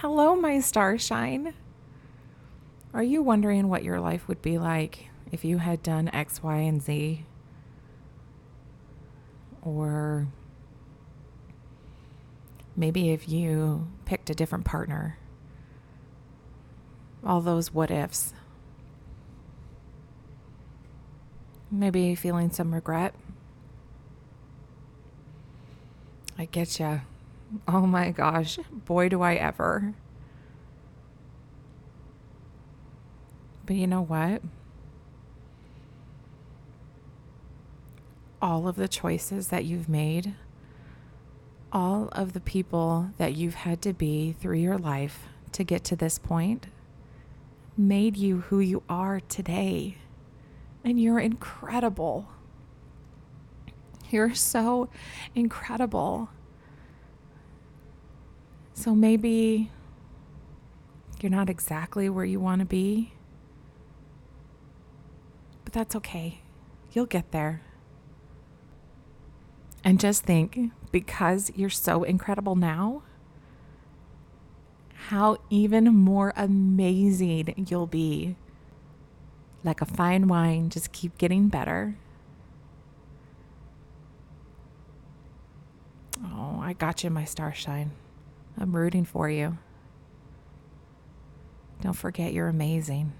Hello, my starshine. Are you wondering what your life would be like if you had done X, Y, and Z? Or maybe if you picked a different partner? All those what ifs. Maybe feeling some regret. I get ya. Oh my gosh, boy, do I ever. But you know what? All of the choices that you've made, all of the people that you've had to be through your life to get to this point, made you who you are today. And you're incredible. You're so incredible. So maybe you're not exactly where you want to be, but that's okay. You'll get there. And just think because you're so incredible now, how even more amazing you'll be. Like a fine wine, just keep getting better. Oh, I got you, my starshine. I'm rooting for you. Don't forget you're amazing.